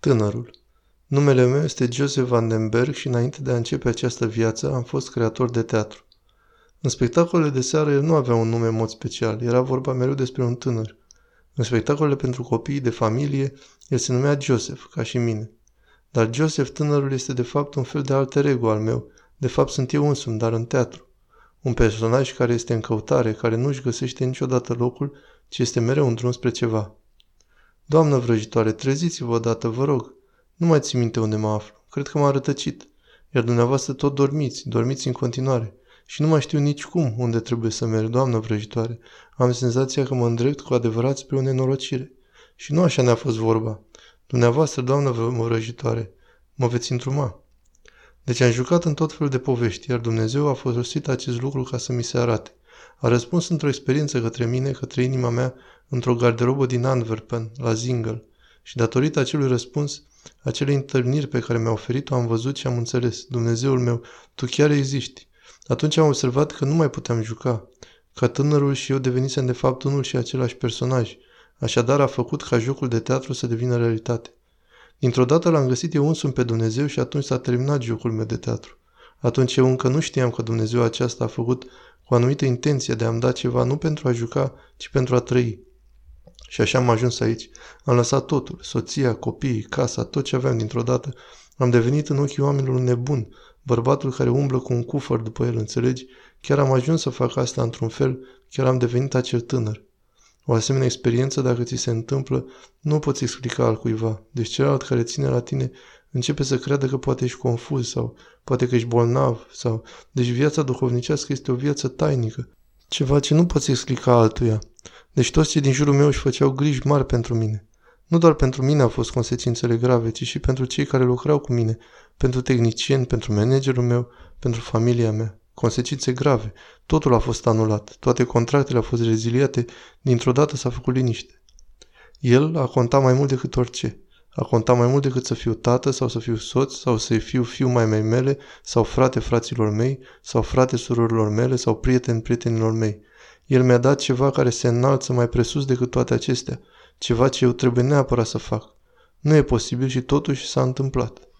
Tânărul. Numele meu este Joseph Vandenberg și înainte de a începe această viață am fost creator de teatru. În spectacolele de seară el nu avea un nume în mod special, era vorba mereu despre un tânăr. În spectacolele pentru copii de familie, el se numea Joseph, ca și mine. Dar Joseph tânărul este de fapt un fel de alter ego al meu, de fapt sunt eu însumi, dar în teatru. Un personaj care este în căutare, care nu își găsește niciodată locul, ci este mereu un drum spre ceva. Doamnă vrăjitoare, treziți-vă odată, vă rog. Nu mai țin minte unde mă aflu. Cred că m-a rătăcit. Iar dumneavoastră tot dormiți, dormiți în continuare. Și nu mai știu nici cum unde trebuie să merg, doamnă vrăjitoare. Am senzația că mă îndrept cu adevărat spre o nenorocire. Și nu așa ne-a fost vorba. Dumneavoastră, doamnă vrăjitoare, mă veți întruma. Deci am jucat în tot felul de povești, iar Dumnezeu a folosit acest lucru ca să mi se arate. A răspuns într-o experiență către mine, către inima mea, într-o garderobă din Antwerpen, la Zingel. Și datorită acelui răspuns, acele întâlniri pe care mi-a oferit-o, am văzut și am înțeles. Dumnezeul meu, tu chiar existi. Atunci am observat că nu mai puteam juca. Ca tânărul și eu devenisem de fapt unul și același personaj. Așadar a făcut ca jocul de teatru să devină realitate. Dintr-o dată l-am găsit eu însumi pe Dumnezeu și atunci s-a terminat jocul meu de teatru. Atunci eu încă nu știam că Dumnezeu aceasta a făcut cu anumită intenție de a-mi da ceva nu pentru a juca, ci pentru a trăi. Și așa am ajuns aici. Am lăsat totul, soția, copiii, casa, tot ce aveam dintr-o dată. Am devenit în ochii oamenilor un nebun, bărbatul care umblă cu un cufăr după el, înțelegi? Chiar am ajuns să fac asta într-un fel, chiar am devenit acel tânăr. O asemenea experiență, dacă ți se întâmplă, nu o poți explica al cuiva. Deci celălalt care ține la tine începe să creadă că poate ești confuz sau poate că ești bolnav sau... Deci viața duhovnicească este o viață tainică. Ceva ce nu poți explica altuia. Deci toți cei din jurul meu își făceau griji mari pentru mine. Nu doar pentru mine au fost consecințele grave, ci și pentru cei care lucrau cu mine, pentru tehnicieni, pentru managerul meu, pentru familia mea. Consecințe grave. Totul a fost anulat. Toate contractele au fost reziliate. Dintr-o dată s-a făcut liniște. El a contat mai mult decât orice. A contat mai mult decât să fiu tată sau să fiu soț sau să fiu fiu mai mei mele sau frate fraților mei sau frate surorilor mele sau prieten prietenilor mei. El mi-a dat ceva care se înalță mai presus decât toate acestea, ceva ce eu trebuie neapărat să fac. Nu e posibil și totuși s-a întâmplat.